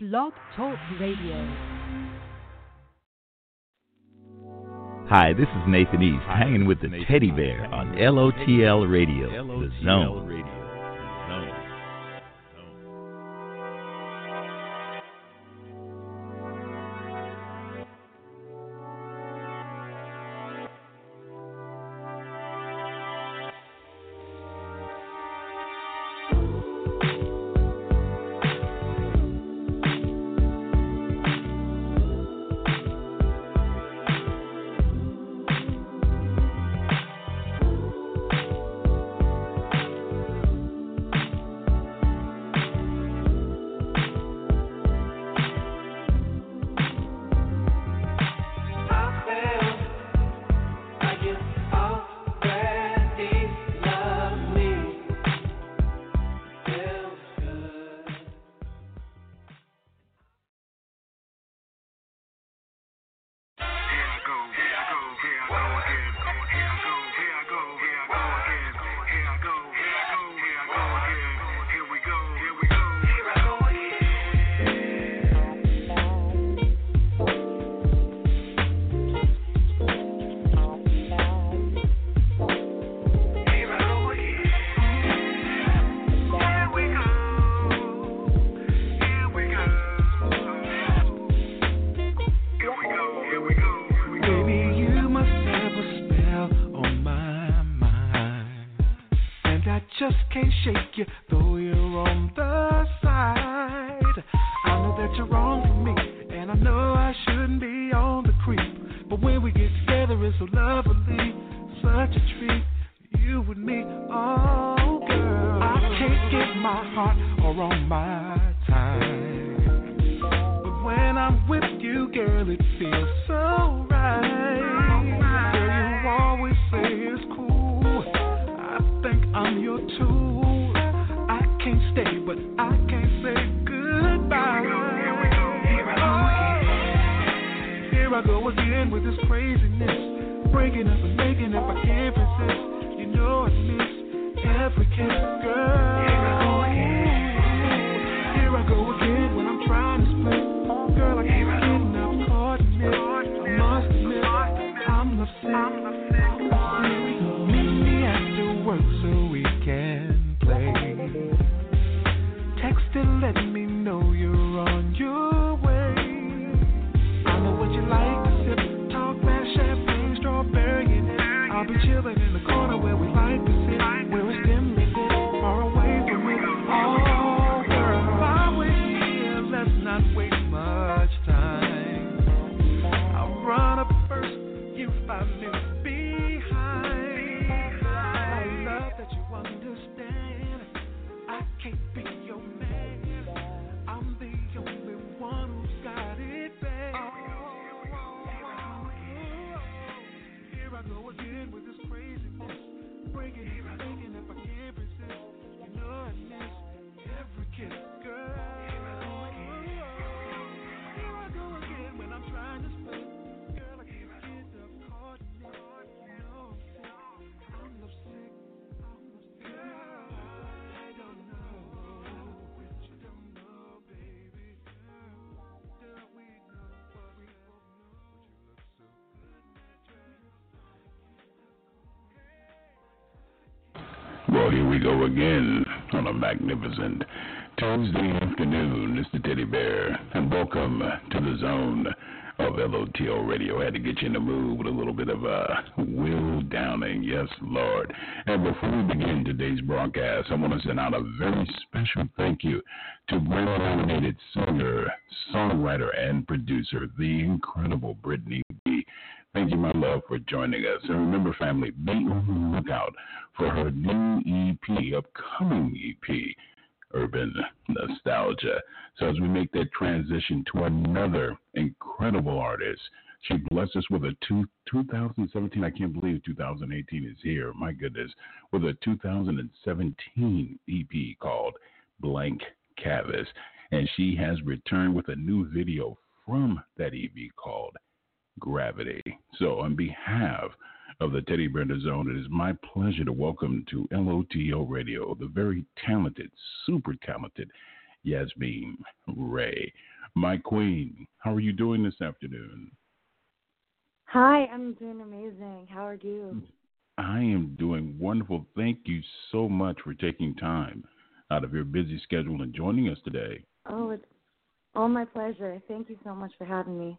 Blog Talk Radio. Hi, this is Nathan East, hanging with the teddy bear on LOTL Radio, The Zone. know I shouldn't be on the creep, but when we get together, it's so lovely, such a treat. You and me, oh girl. I can't get my heart or on my I go again with this craziness. Breaking up and making up, I can't resist. You know I miss every kiss, girl. Well, here we go again on a magnificent Tuesday afternoon. It's the Teddy Bear, and welcome to the zone of LOTL Radio. I had to get you in the mood with a little bit of uh, Will Downing. Yes, Lord. And before we begin today's broadcast, I want to send out a very special thank you to Grammy nominated singer, songwriter, and producer, the incredible Brittany B. Thank you, my love, for joining us. And remember, family, be on the lookout for her new EP, upcoming EP, Urban Nostalgia. So as we make that transition to another incredible artist, she blessed us with a two, 2017, I can't believe 2018 is here, my goodness, with a 2017 EP called Blank Canvas. And she has returned with a new video from that EP called Gravity. So, on behalf of the Teddy Brenda Zone, it is my pleasure to welcome to LOTL Radio the very talented, super talented Yasmin Ray. My queen, how are you doing this afternoon? Hi, I'm doing amazing. How are you? I am doing wonderful. Thank you so much for taking time out of your busy schedule and joining us today. Oh, it's all my pleasure. Thank you so much for having me.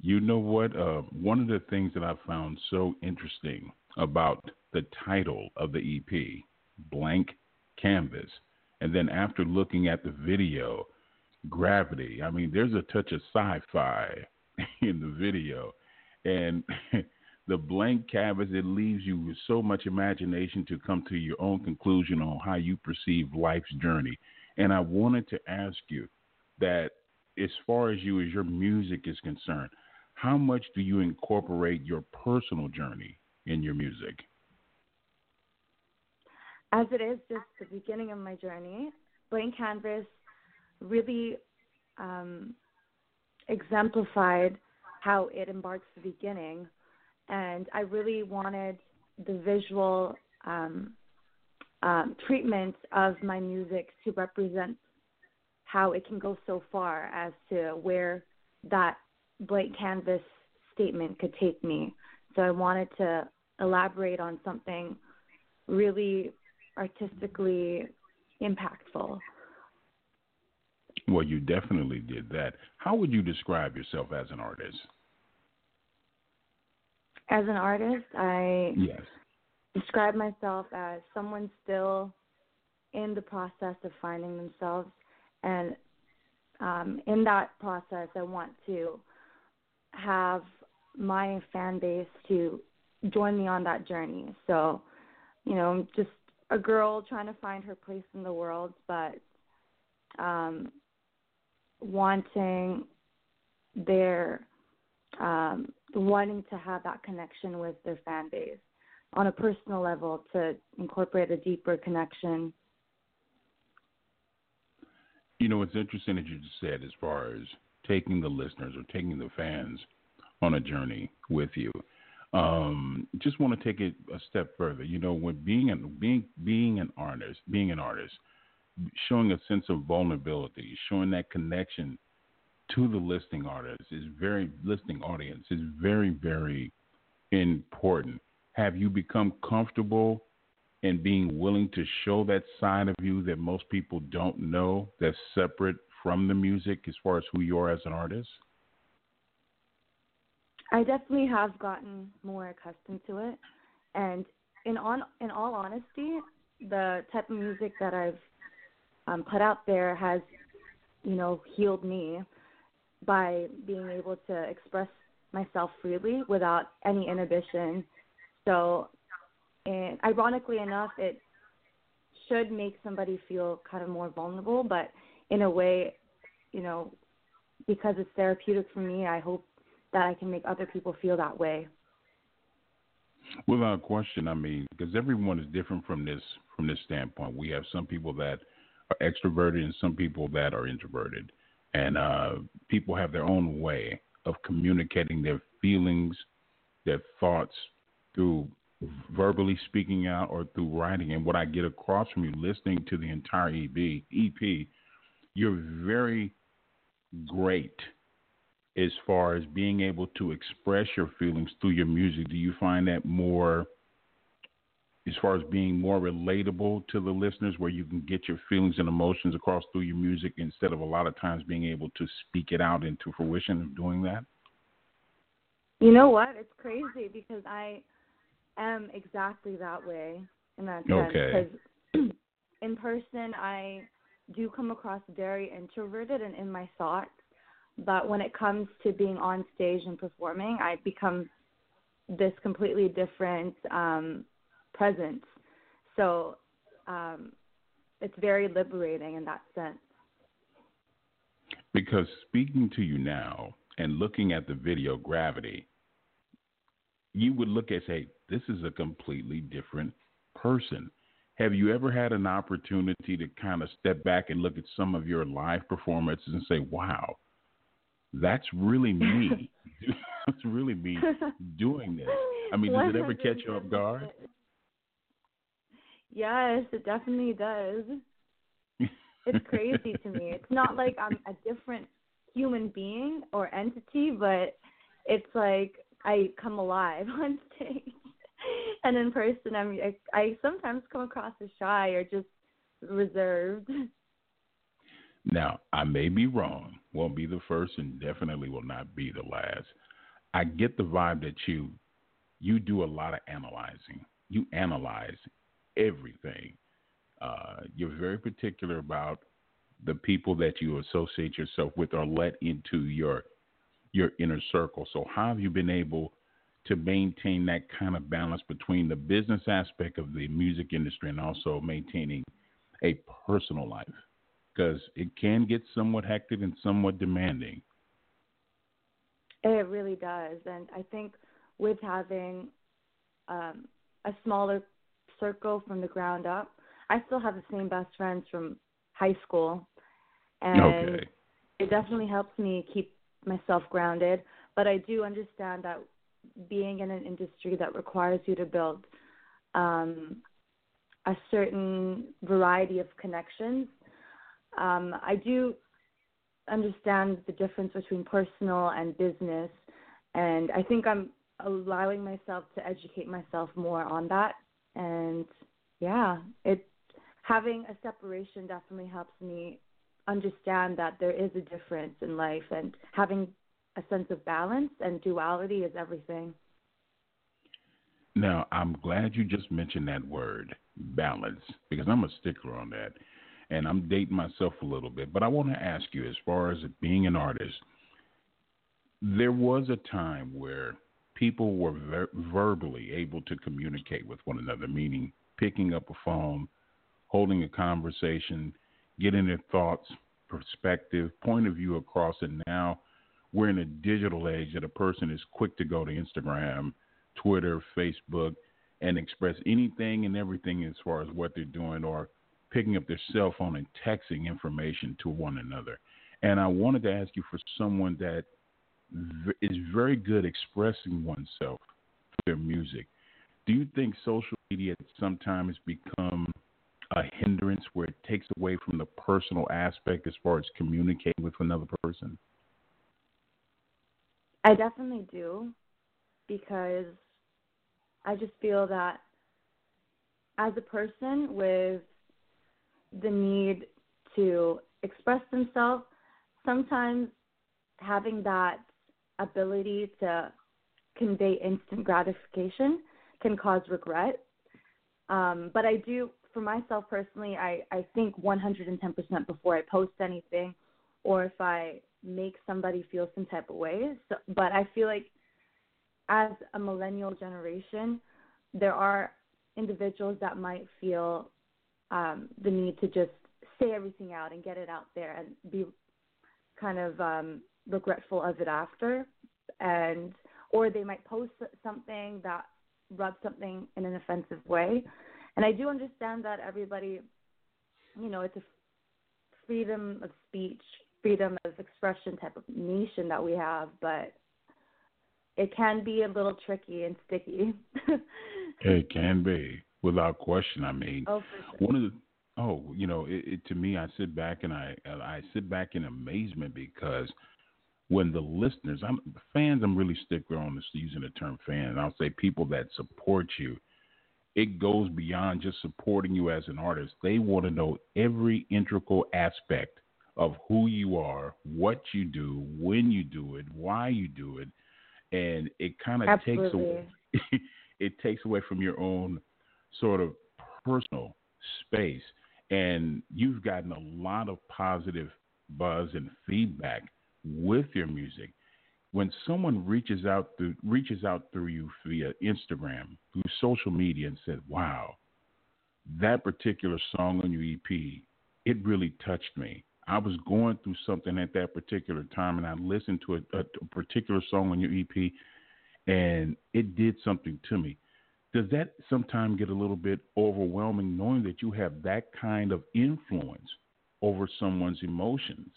You know what? Uh, one of the things that I found so interesting about the title of the EP, Blank Canvas, and then after looking at the video, Gravity. I mean, there's a touch of sci fi in the video. And the blank canvas, it leaves you with so much imagination to come to your own conclusion on how you perceive life's journey. And I wanted to ask you that as far as you as your music is concerned, how much do you incorporate your personal journey in your music? As it is just the beginning of my journey, Blank Canvas really um, exemplified how it embarks the beginning. And I really wanted the visual um, um, treatment of my music to represent how it can go so far as to where that blank canvas statement could take me. So I wanted to elaborate on something really artistically impactful. Well, you definitely did that. How would you describe yourself as an artist? As an artist, I yes. describe myself as someone still in the process of finding themselves, and um, in that process, I want to have my fan base to join me on that journey. So, you know, just a girl trying to find her place in the world, but um, wanting their um, wanting to have that connection with their fan base on a personal level to incorporate a deeper connection. You know, it's interesting that you just said as far as taking the listeners or taking the fans on a journey with you. Um, just want to take it a step further. You know, when being an being being an artist, being an artist, showing a sense of vulnerability, showing that connection to the listening artist is very listening audience is very very important. Have you become comfortable in being willing to show that side of you that most people don't know that's separate from the music as far as who you are as an artist? I definitely have gotten more accustomed to it, and in on in all honesty, the type of music that I've um, put out there has, you know, healed me by being able to express myself freely without any inhibition. So, and ironically enough, it should make somebody feel kind of more vulnerable, but in a way, you know, because it's therapeutic for me, I hope that I can make other people feel that way. Without question, I mean, because everyone is different from this from this standpoint. We have some people that are extroverted and some people that are introverted, and uh, people have their own way of communicating their feelings, their thoughts through verbally speaking out or through writing. And what I get across from you listening to the entire EP, EP, you're very great as far as being able to express your feelings through your music? Do you find that more, as far as being more relatable to the listeners, where you can get your feelings and emotions across through your music instead of a lot of times being able to speak it out into fruition of doing that? You know what? It's crazy because I am exactly that way in that sense. Okay. Because in person, I do come across very introverted and in my thoughts but when it comes to being on stage and performing, I become this completely different um, presence. So um, it's very liberating in that sense. Because speaking to you now and looking at the video Gravity, you would look at say, this is a completely different person. Have you ever had an opportunity to kind of step back and look at some of your live performances and say, wow, that's really me. that's really me doing this. I mean, does it ever catch you off guard? Yes, it definitely does. it's crazy to me. It's not like I'm a different human being or entity, but it's like I come alive on stage. and in person, I'm I, I sometimes come across as shy or just reserved. Now, I may be wrong. Won't be the first, and definitely will not be the last. I get the vibe that you you do a lot of analyzing. You analyze everything. Uh, you're very particular about the people that you associate yourself with or let into your your inner circle. So how have you been able to maintain that kind of balance between the business aspect of the music industry and also maintaining a personal life? Because it can get somewhat hectic and somewhat demanding. It really does. And I think with having um, a smaller circle from the ground up, I still have the same best friends from high school. And okay. it definitely helps me keep myself grounded. But I do understand that being in an industry that requires you to build um, a certain variety of connections, um, I do understand the difference between personal and business. And I think I'm allowing myself to educate myself more on that. And yeah, it having a separation definitely helps me understand that there is a difference in life and having a sense of balance and duality is everything. Now, I'm glad you just mentioned that word, balance, because I'm a stickler on that. And I'm dating myself a little bit, but I want to ask you as far as being an artist, there was a time where people were ver- verbally able to communicate with one another, meaning picking up a phone, holding a conversation, getting their thoughts, perspective, point of view across. And now we're in a digital age that a person is quick to go to Instagram, Twitter, Facebook, and express anything and everything as far as what they're doing or picking up their cell phone and texting information to one another. And I wanted to ask you for someone that is very good expressing oneself through their music. Do you think social media sometimes become a hindrance where it takes away from the personal aspect as far as communicating with another person? I definitely do because I just feel that as a person with the need to express themselves, sometimes having that ability to convey instant gratification can cause regret. Um, but I do for myself personally, I, I think 110% before I post anything or if I make somebody feel some type of way. So, but I feel like as a millennial generation, there are individuals that might feel um, the need to just say everything out and get it out there and be kind of um, regretful of it after, and or they might post something that rubs something in an offensive way. And I do understand that everybody, you know, it's a freedom of speech, freedom of expression type of nation that we have, but it can be a little tricky and sticky. it can be, without question. I mean, oh, sure. one of the oh, you know, it, it, to me, I sit back and I I sit back in amazement because when the listeners, I'm fans, I'm really sticker on this using the term fan. I'll say people that support you it goes beyond just supporting you as an artist. They want to know every integral aspect of who you are, what you do, when you do it, why you do it, and it kind of takes away it takes away from your own sort of personal space. And you've gotten a lot of positive buzz and feedback with your music when someone reaches out through reaches out through you via Instagram, through social media, and said, "Wow, that particular song on your EP, it really touched me. I was going through something at that particular time, and I listened to a, a, a particular song on your EP, and it did something to me." Does that sometimes get a little bit overwhelming, knowing that you have that kind of influence over someone's emotions?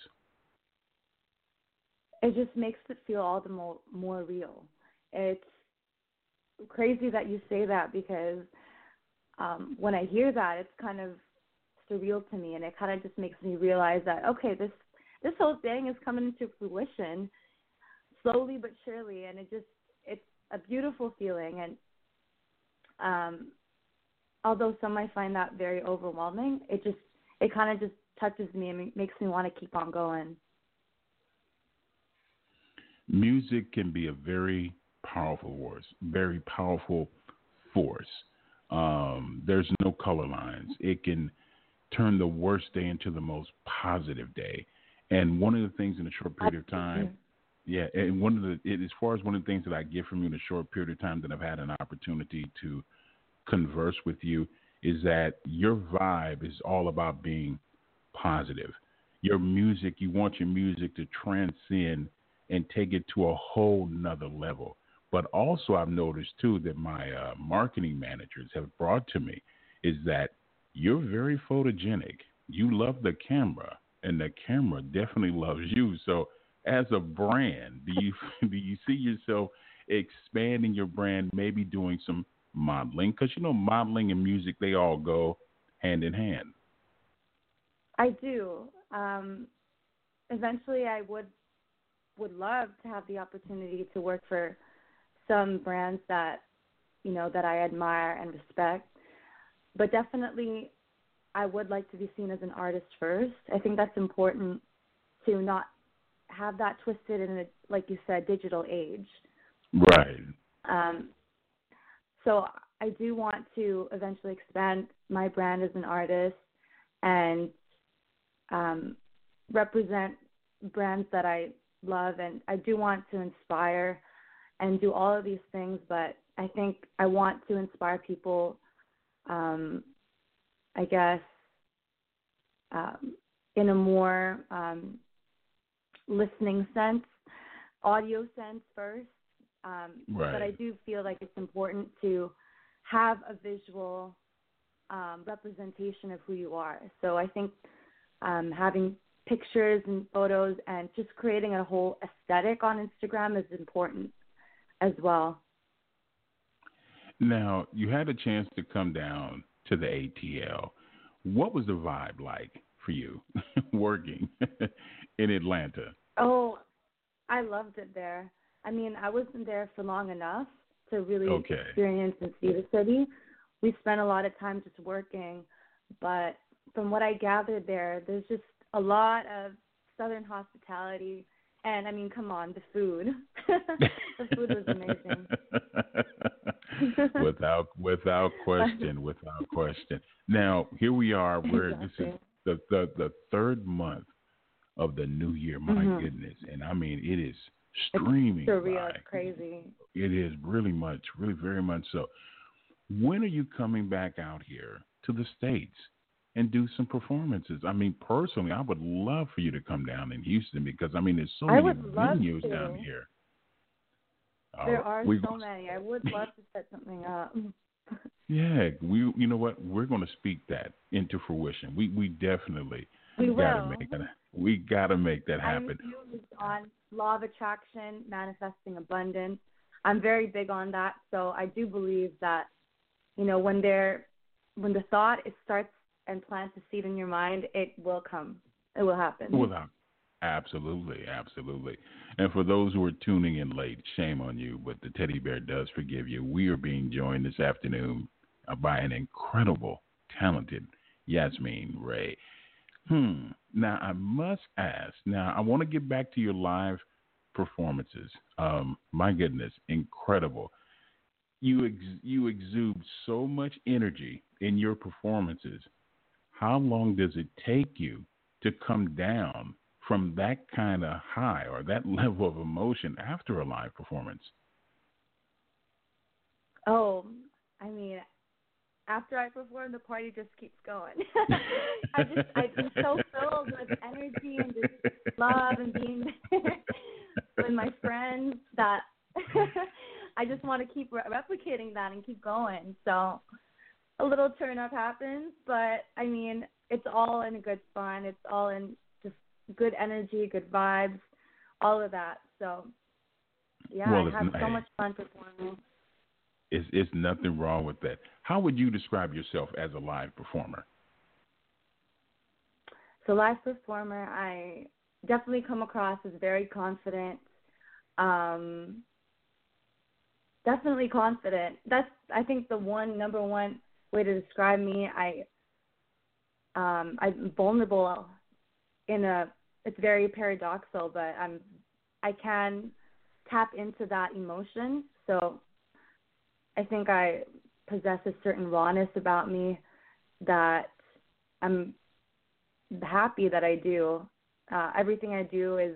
it just makes it feel all the more more real. It's crazy that you say that because um, when I hear that, it's kind of surreal to me, and it kind of just makes me realize that okay, this this whole thing is coming into fruition slowly but surely, and it just it's a beautiful feeling. And um, although some might find that very overwhelming, it just it kind of just touches me and makes me want to keep on going. Music can be a very powerful force, very powerful force. Um, there's no color lines. It can turn the worst day into the most positive day. And one of the things in a short period of time, yeah, and one of the it, as far as one of the things that I get from you in a short period of time that I've had an opportunity to converse with you is that your vibe is all about being positive. Your music, you want your music to transcend and take it to a whole nother level. But also, I've noticed too that my uh, marketing managers have brought to me is that you're very photogenic. You love the camera, and the camera definitely loves you. So, as a brand, do you do you see yourself expanding your brand, maybe doing some modeling? Because you know, modeling and music they all go hand in hand. I do. Um, eventually, I would would love to have the opportunity to work for some brands that you know that I admire and respect. But definitely, I would like to be seen as an artist first. I think that's important to not have that twisted in a like you said digital age. Right. Um, so I do want to eventually expand my brand as an artist and um, represent brands that I love, and I do want to inspire and do all of these things. But I think I want to inspire people. Um, I guess um, in a more um, listening sense, audio sense first. Um, right. But I do feel like it's important to have a visual um, representation of who you are. So I think um, having pictures and photos and just creating a whole aesthetic on Instagram is important as well. Now, you had a chance to come down to the ATL. What was the vibe like for you working in Atlanta? Oh, I loved it there. I mean, I wasn't there for long enough to really okay. experience and see the city. We spent a lot of time just working, but from what I gathered there, there's just a lot of southern hospitality and I mean, come on, the food. the food was amazing. without without question, without question. Now, here we are where exactly. this is the, the the third month of the new year. My mm-hmm. goodness. And I mean it is streaming. It's surreal, by. crazy. It is really much, really very much so. When are you coming back out here to the States? and do some performances. I mean, personally, I would love for you to come down in Houston because I mean, there's so many venues down here. Uh, there are we, so many. I would love to set something up. yeah, we. You know what? We're going to speak that into fruition. We we definitely we gotta will. make that. We gotta make that happen. I'm on law of attraction, manifesting abundance. I'm very big on that. So I do believe that, you know, when there, when the thought it starts and plants a seed in your mind, it will come. It will happen. Without, absolutely, absolutely. And for those who are tuning in late, shame on you, but the teddy bear does forgive you. We are being joined this afternoon by an incredible, talented Yasmin Ray. Hmm. Now I must ask. Now I want to get back to your live performances. Um, my goodness, incredible. You ex- you exude so much energy in your performances how long does it take you to come down from that kind of high or that level of emotion after a live performance? Oh, I mean, after I perform, the party just keeps going. I just, I'm so filled with energy and just love and being with my friends that I just want to keep re- replicating that and keep going. So a little turn up happens, but I mean, it's all in a good fun. It's all in good energy, good vibes, all of that. So, yeah, well, I have so much fun performing. It's, it's nothing wrong with that. How would you describe yourself as a live performer? So, live performer, I definitely come across as very confident. Um, definitely confident. That's I think the one number one way to describe me. I um, I'm vulnerable in a. It's very paradoxical, but I'm. I can tap into that emotion. So I think I possess a certain rawness about me that I'm happy that I do. Uh, everything I do is,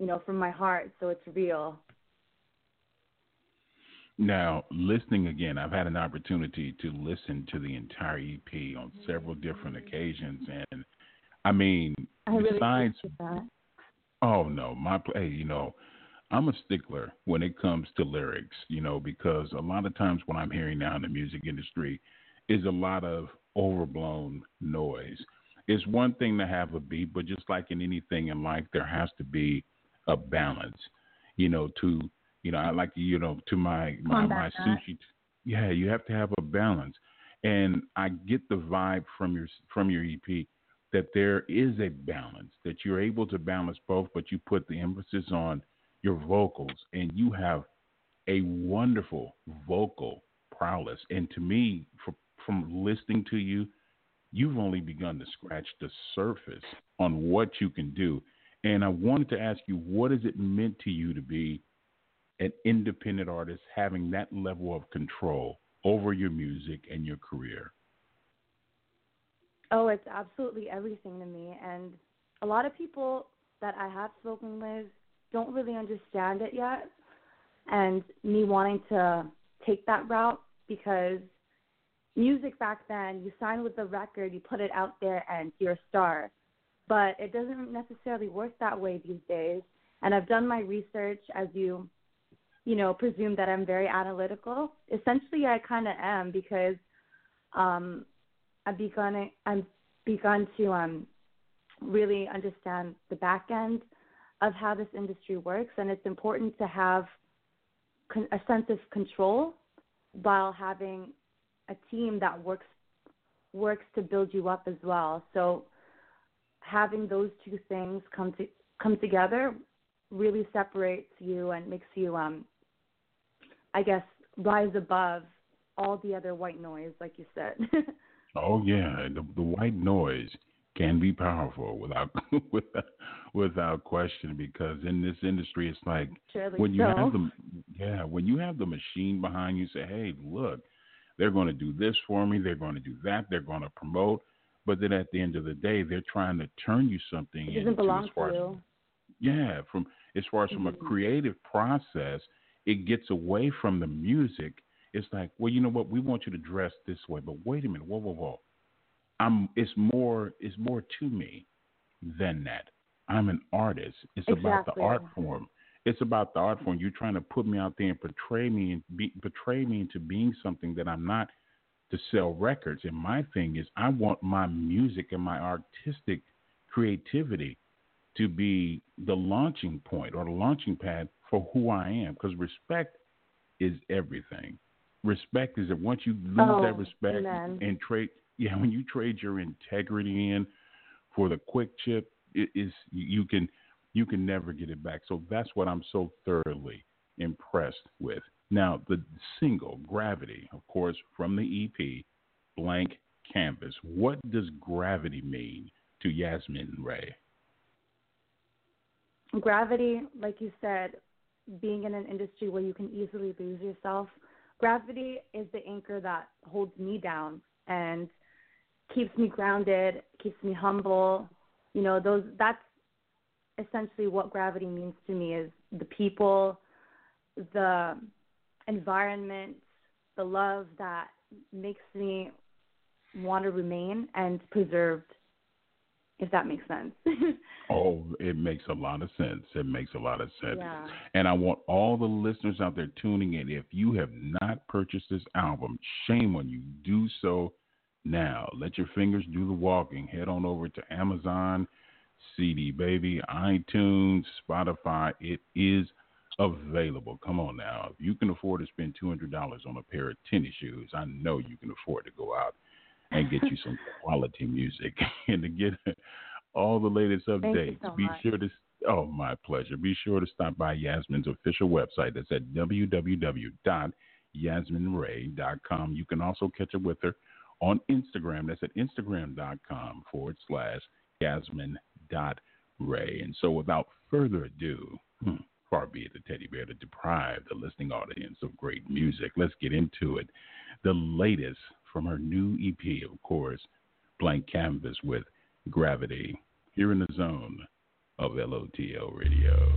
you know, from my heart, so it's real. Now, listening again, I've had an opportunity to listen to the entire EP on several different occasions, and I mean, I really besides, that. oh no, my hey, you know, I'm a stickler when it comes to lyrics, you know, because a lot of times what I'm hearing now in the music industry is a lot of overblown noise. It's one thing to have a beat, but just like in anything in life, there has to be a balance, you know, to, you know, I like, you know, to my, my, my sushi. Yeah, you have to have a balance. And I get the vibe from your, from your EP that there is a balance, that you're able to balance both, but you put the emphasis on your vocals, and you have a wonderful vocal prowess. And to me, for, from listening to you, you've only begun to scratch the surface on what you can do. And I wanted to ask you, what has it meant to you to be an independent artist, having that level of control over your music and your career? Oh, it's absolutely everything to me. And a lot of people that I have spoken with don't really understand it yet. And me wanting to take that route because music back then, you sign with the record, you put it out there, and you're a star. But it doesn't necessarily work that way these days. And I've done my research, as you, you know, presume that I'm very analytical. Essentially, I kind of am because um, I've begun I've begun to um, really understand the back end of how this industry works, and it's important to have con- a sense of control while having a team that works works to build you up as well. So having those two things come to come together really separates you and makes you um I guess rise above all the other white noise like you said. Oh yeah, the, the white noise can be powerful without without without question because in this industry it's like Surely when you so. have the yeah when you have the machine behind you say hey look they're going to do this for me they're going to do that they're going to promote but then at the end of the day they're trying to turn you something it doesn't belong as to as you. yeah from as far as from a Mhm. creative process it gets away from the music it's like well you know what? We want you to dress this way but wait a minute. Whoa whoa whoa. I'm it's more it's more to me than that. I'm an artist. It's about the art form. It's about the art form. You're trying to put me out there and portray me and be, portray me into being something that i'm not to sell records. And my thing is i want my music and my artistic creativity to be the launching point or the launching pad for who I am. Because respect is everything. Respect is that once you lose Oh, that respect amen. and trade, yeah, when you trade your integrity in for the quick chip, it is you can you can never get it back. So that's what I'm so thoroughly impressed with. Now the single Gravity, of course, from the EP, Blank Canvas. What does gravity mean to Yasmin Ray? Gravity, like you said, being in an industry where you can easily lose yourself, gravity is the anchor that holds me down and keeps me grounded, keeps me humble. You know, those that's essentially what gravity means to me is the people, the environment, the love that makes me want to remain and preserved if that makes sense. Oh, it makes a lot of sense. It makes a lot of sense. yeah. And I want all the listeners out there tuning in. If you have not purchased this album, shame on you. Do so now. Let your fingers do the walking. Head on over to Amazon, CD Baby, iTunes, Spotify. It is available. Come on now. If you can afford to spend $200 on a pair of tennis shoes, I know you can afford to go out and get you some quality music and to get all the latest updates. So be much. sure to oh my pleasure. Be sure to stop by Yasmin's official website. That's at www.yasminray.com. You can also catch up with her on Instagram. That's at instagram.com forward slash Yasmin dot Ray. And so without further ado, hmm, far be it the teddy bear to deprive the listening audience of great music. Let's get into it. The latest from her new EP, of course, Blank Canvas with Gravity, here in the zone of LOTL Radio.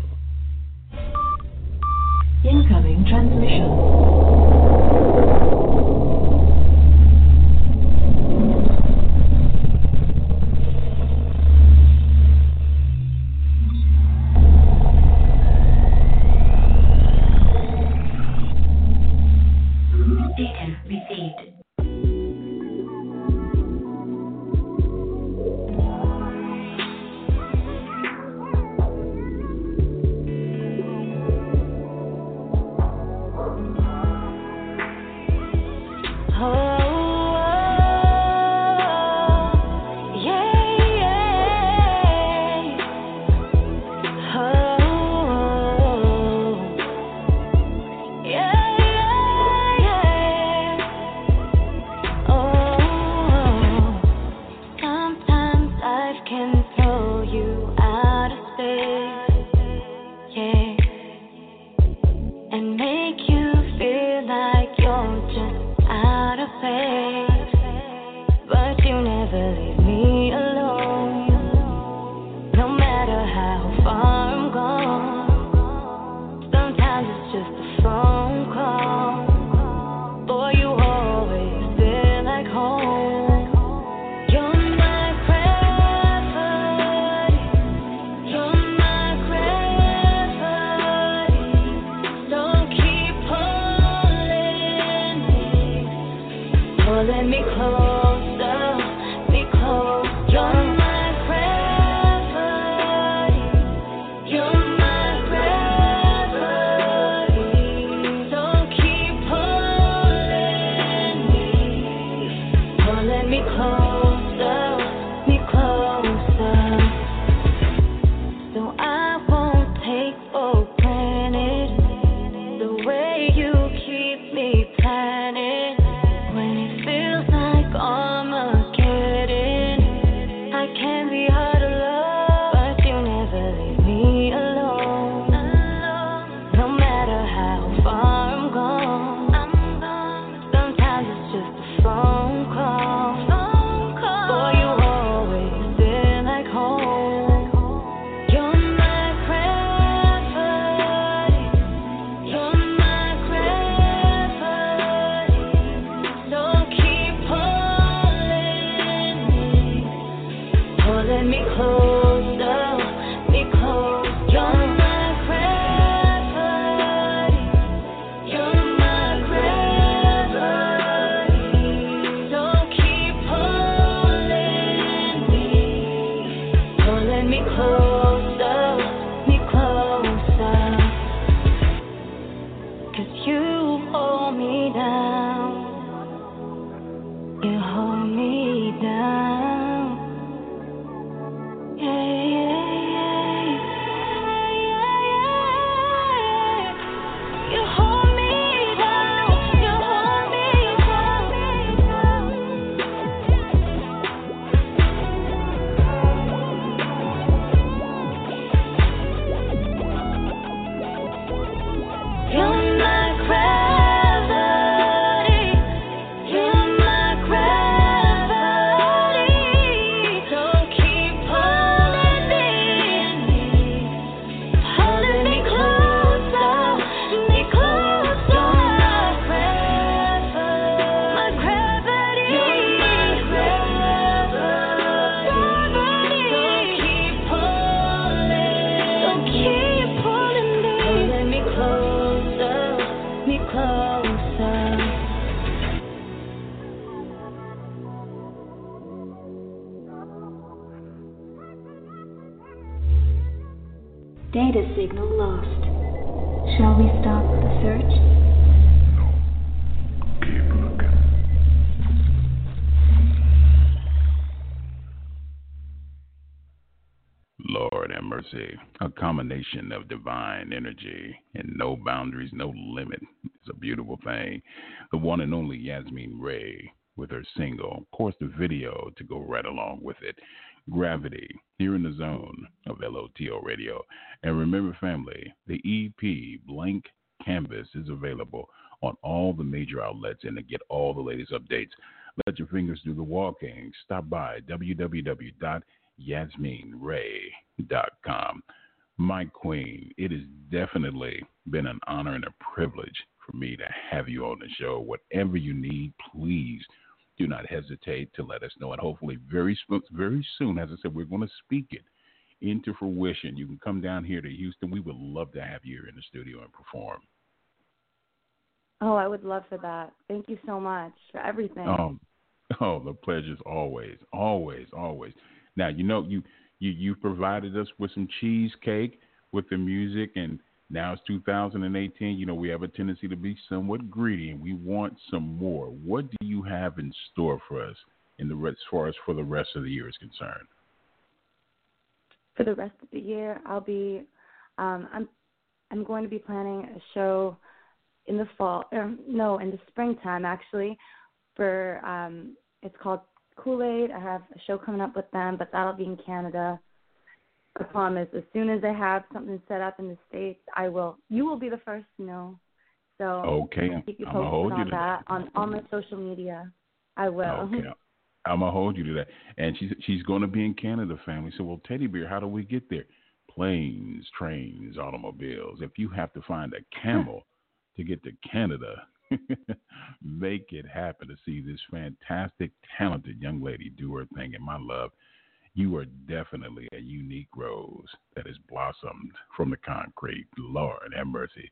Incoming transmission. And mercy, a combination of divine energy and no boundaries, no limit. It's a beautiful thing. The one and only Yasmin Ray with her single, of course, the video to go right along with it. Gravity, here in the zone of LOTL Radio. And remember, family, the EP Blank Canvas is available on all the major outlets and to get all the latest updates. Let your fingers do the walking. Stop by www.yasminray.com. My queen, it has definitely been an honor and a privilege for me to have you on the show. Whatever you need, please do not hesitate to let us know. And hopefully, very, very soon, as I said, we're going to speak it into fruition. You can come down here to Houston. We would love to have you here in the studio and perform. Oh, I would love for that. Thank you so much for everything. Oh, oh, the pleasure's always, always, always. Now you know you you you provided us with some cheesecake with the music, and now it's 2018. You know we have a tendency to be somewhat greedy, and we want some more. What do you have in store for us in the as far as for the rest of the year is concerned? For the rest of the year, I'll be um, I'm I'm going to be planning a show in the fall, or no, in the springtime actually. For um, it's called Kool Aid. I have a show coming up with them, but that'll be in Canada. I promise. As soon as I have something set up in the states, I will. You will be the first to know. So okay, I'll keep you posted on that, that on all my social media. I will. Okay. I'm gonna hold you to that. And she's she's gonna be in Canada, family. So well, Teddy Bear, how do we get there? Planes, trains, automobiles. If you have to find a camel to get to Canada, make it happen to see this fantastic, talented young lady do her thing. And my love, you are definitely a unique rose that has blossomed from the concrete. Lord have mercy.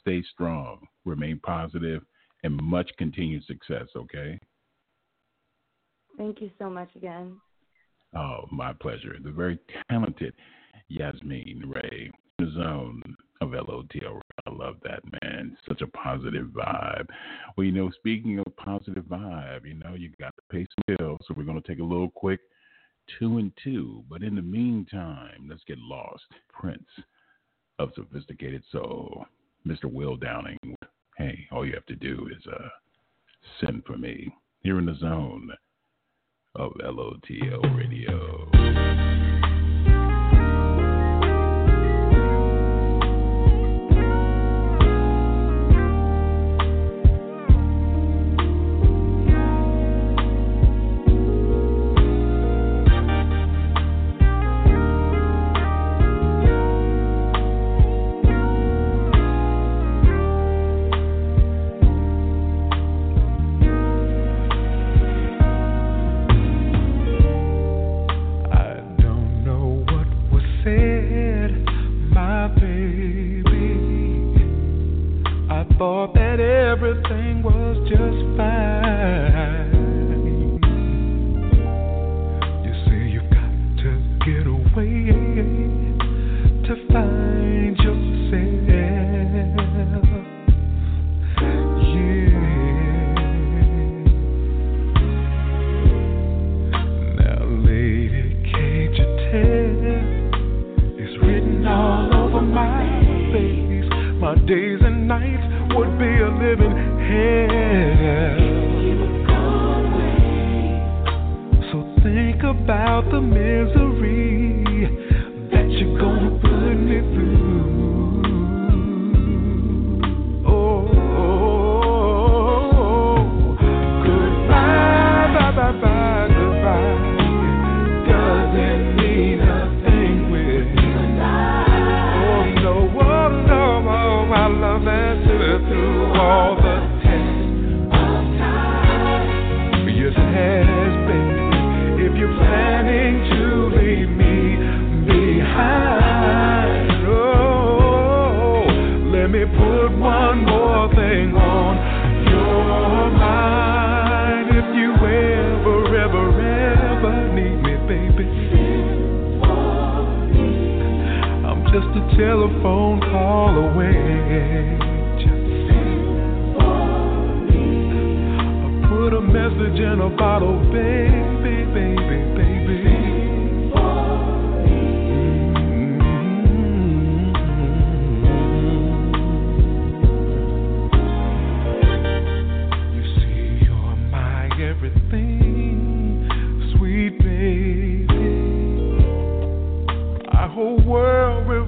Stay strong, remain positive, and much continued success, okay? Thank you so much again. Oh, my pleasure. The very talented Yasmin Ray, the zone of LOTL. I love that, man. Such a positive vibe. Well, you know, speaking of positive vibe, you know, you got to pay some bills. So we're going to take a little quick two and two. But in the meantime, let's get lost. Prince of Sophisticated Soul, Mr. Will Downing. Hey, all you have to do is uh, send for me here in the zone of LOTL Radio.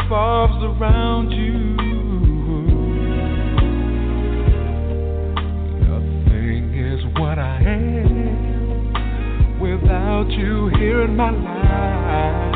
revolves around you. Nothing is what I am without you here in my life.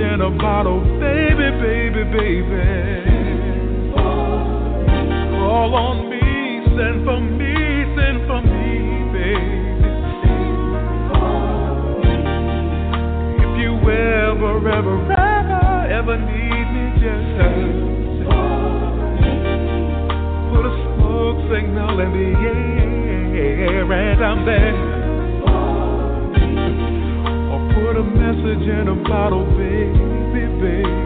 in a bottle, baby, baby, baby. Call on me, send for me, send for me, baby. If you ever, ever, ever, ever need me, just put a smoke signal in the air, and I'm there. message in a bottle, baby, baby.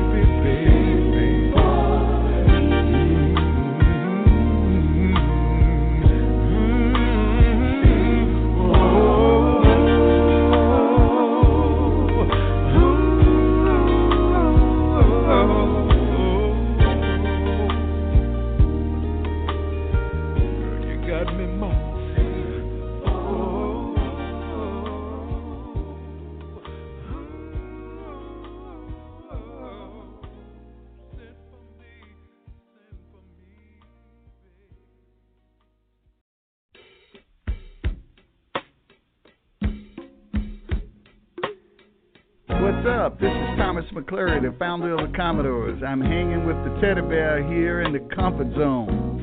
McClary, the founder of the Commodores. I'm hanging with the teddy bear here in the comfort zone.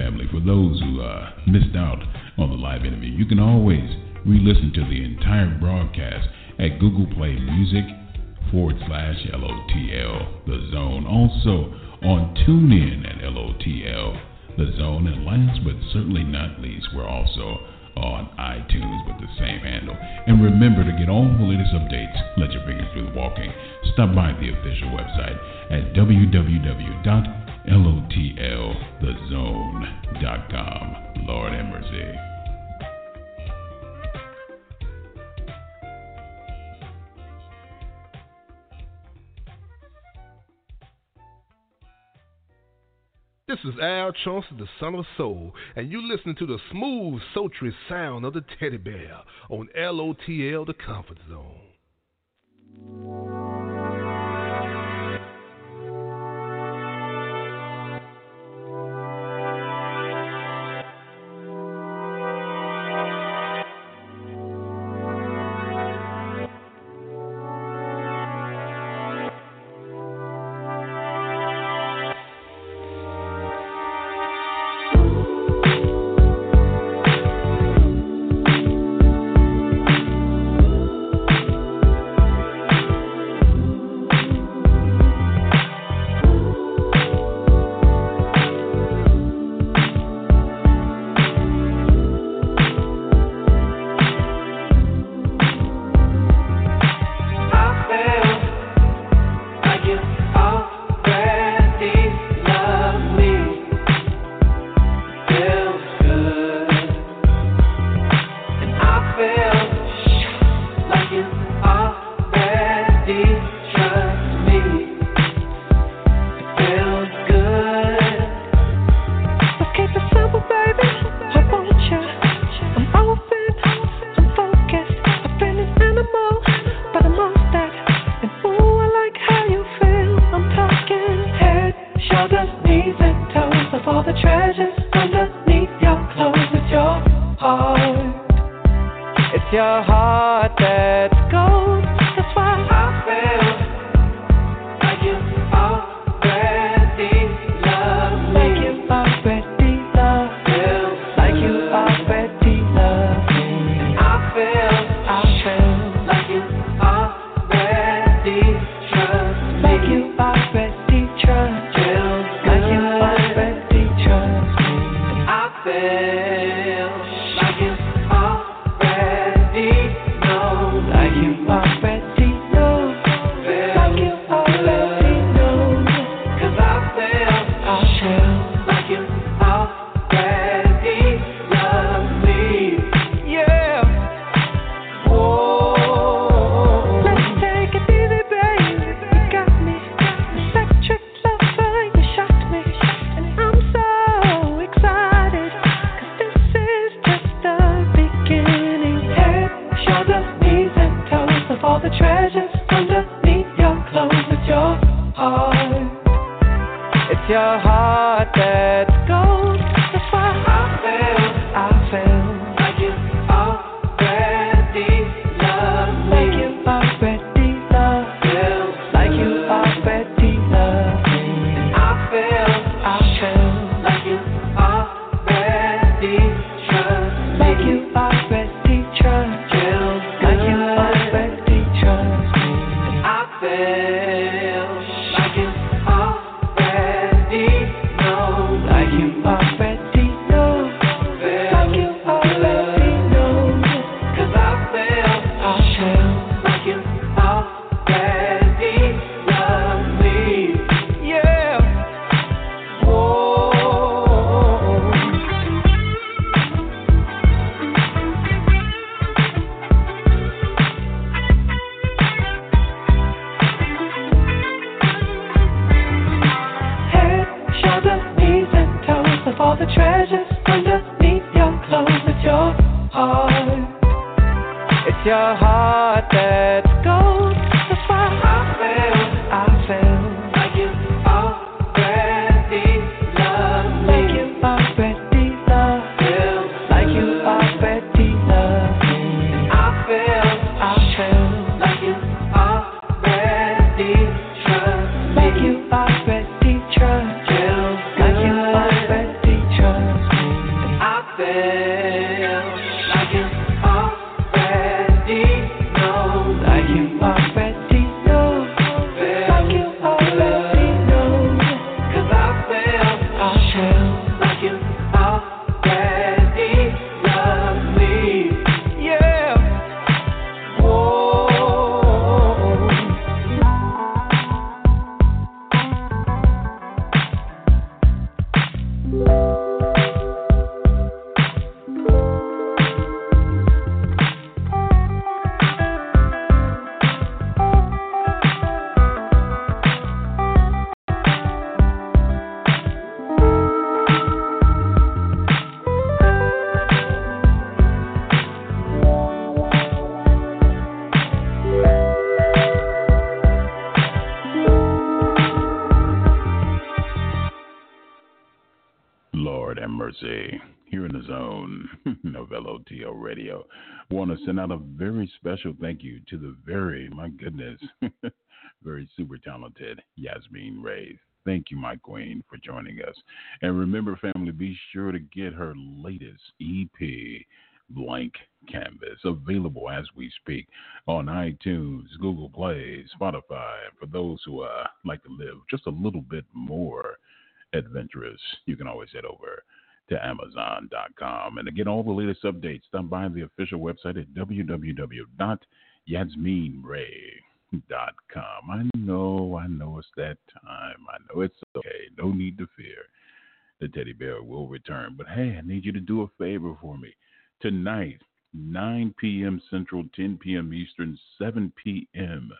Family, for those who uh, missed out on the live interview, you can always re listen to the entire broadcast at Google Play Music forward slash LOTL The Zone. Also on TuneIn at LOTL The Zone. And last but certainly not least, we're also on iTunes with the same handle. And remember to get all the latest updates, let your fingers do the walking. Stop by the official website at www.lotlthezone.com. Lord have mercy. This is Al Chauncey, the son of soul, and you listen to the smooth, sultry sound of the teddy bear on LOTL, the comfort zone. To the very, my goodness, very super talented Yasmin Ray. Thank you, my queen, for joining us. And remember, family, be sure to get her latest EP, Blank Canvas, available as we speak on iTunes, Google Play, Spotify. For those who uh, like to live just a little bit more adventurous, you can always head over to Amazon.com. And to get all the latest updates, stop by the official website at www.yasminray.com. I know, I know it's that time. I know it's okay. No need to fear. The teddy bear will return. But hey, I need you to do a favor for me. Tonight, 9 p.m. Central, 10 p.m. Eastern, 7 p.m.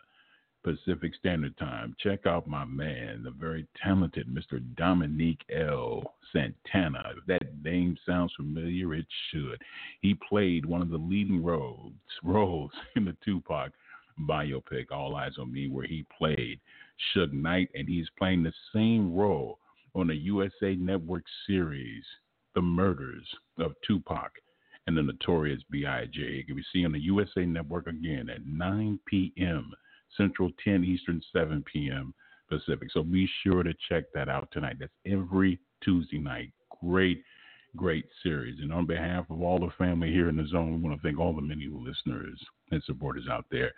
Pacific Standard Time. Check out my man, the very talented Mr. Dominique L. Santana. If that name sounds familiar, it should. He played one of the leading roles roles in the Tupac biopic All Eyez on Me, where he played Suge Knight, and he's playing the same role on the USA Network series, The Murders of Tupac and the Notorious B.I.G. It can be seen on the USA Network again at 9 p.m. Central, 10 Eastern, 7 p.m. Pacific. So be sure to check that out tonight. That's every Tuesday night. Great, great series. And on behalf of all the family here in the zone, we want to thank all the many listeners and supporters out there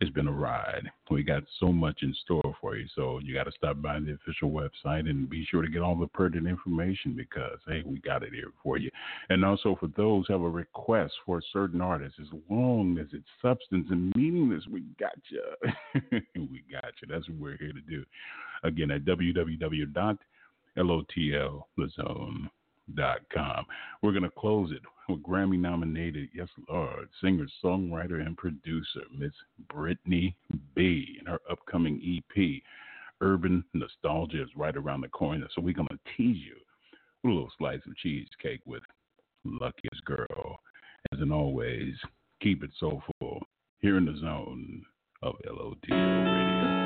it's been a ride. We got so much in store for you. So you got to stop by the official website and be sure to get all the pertinent information because, hey, we got it here for you. And also for those who have a request for a certain artist, as long as it's substance and meaningless, we got you. we got you. That's what we're here to do. Again, at www.lotlthezone.com. .Com we're going to close it with Grammy nominated, yes, Lord, singer, songwriter, and producer, Miss Brittany B. And her upcoming EP, Urban Nostalgia, is right around the corner. So we're going to tease you with a little slice of cheesecake with Luckiest Girl. As in always, keep it soulful here in the zone of LOTL Radio.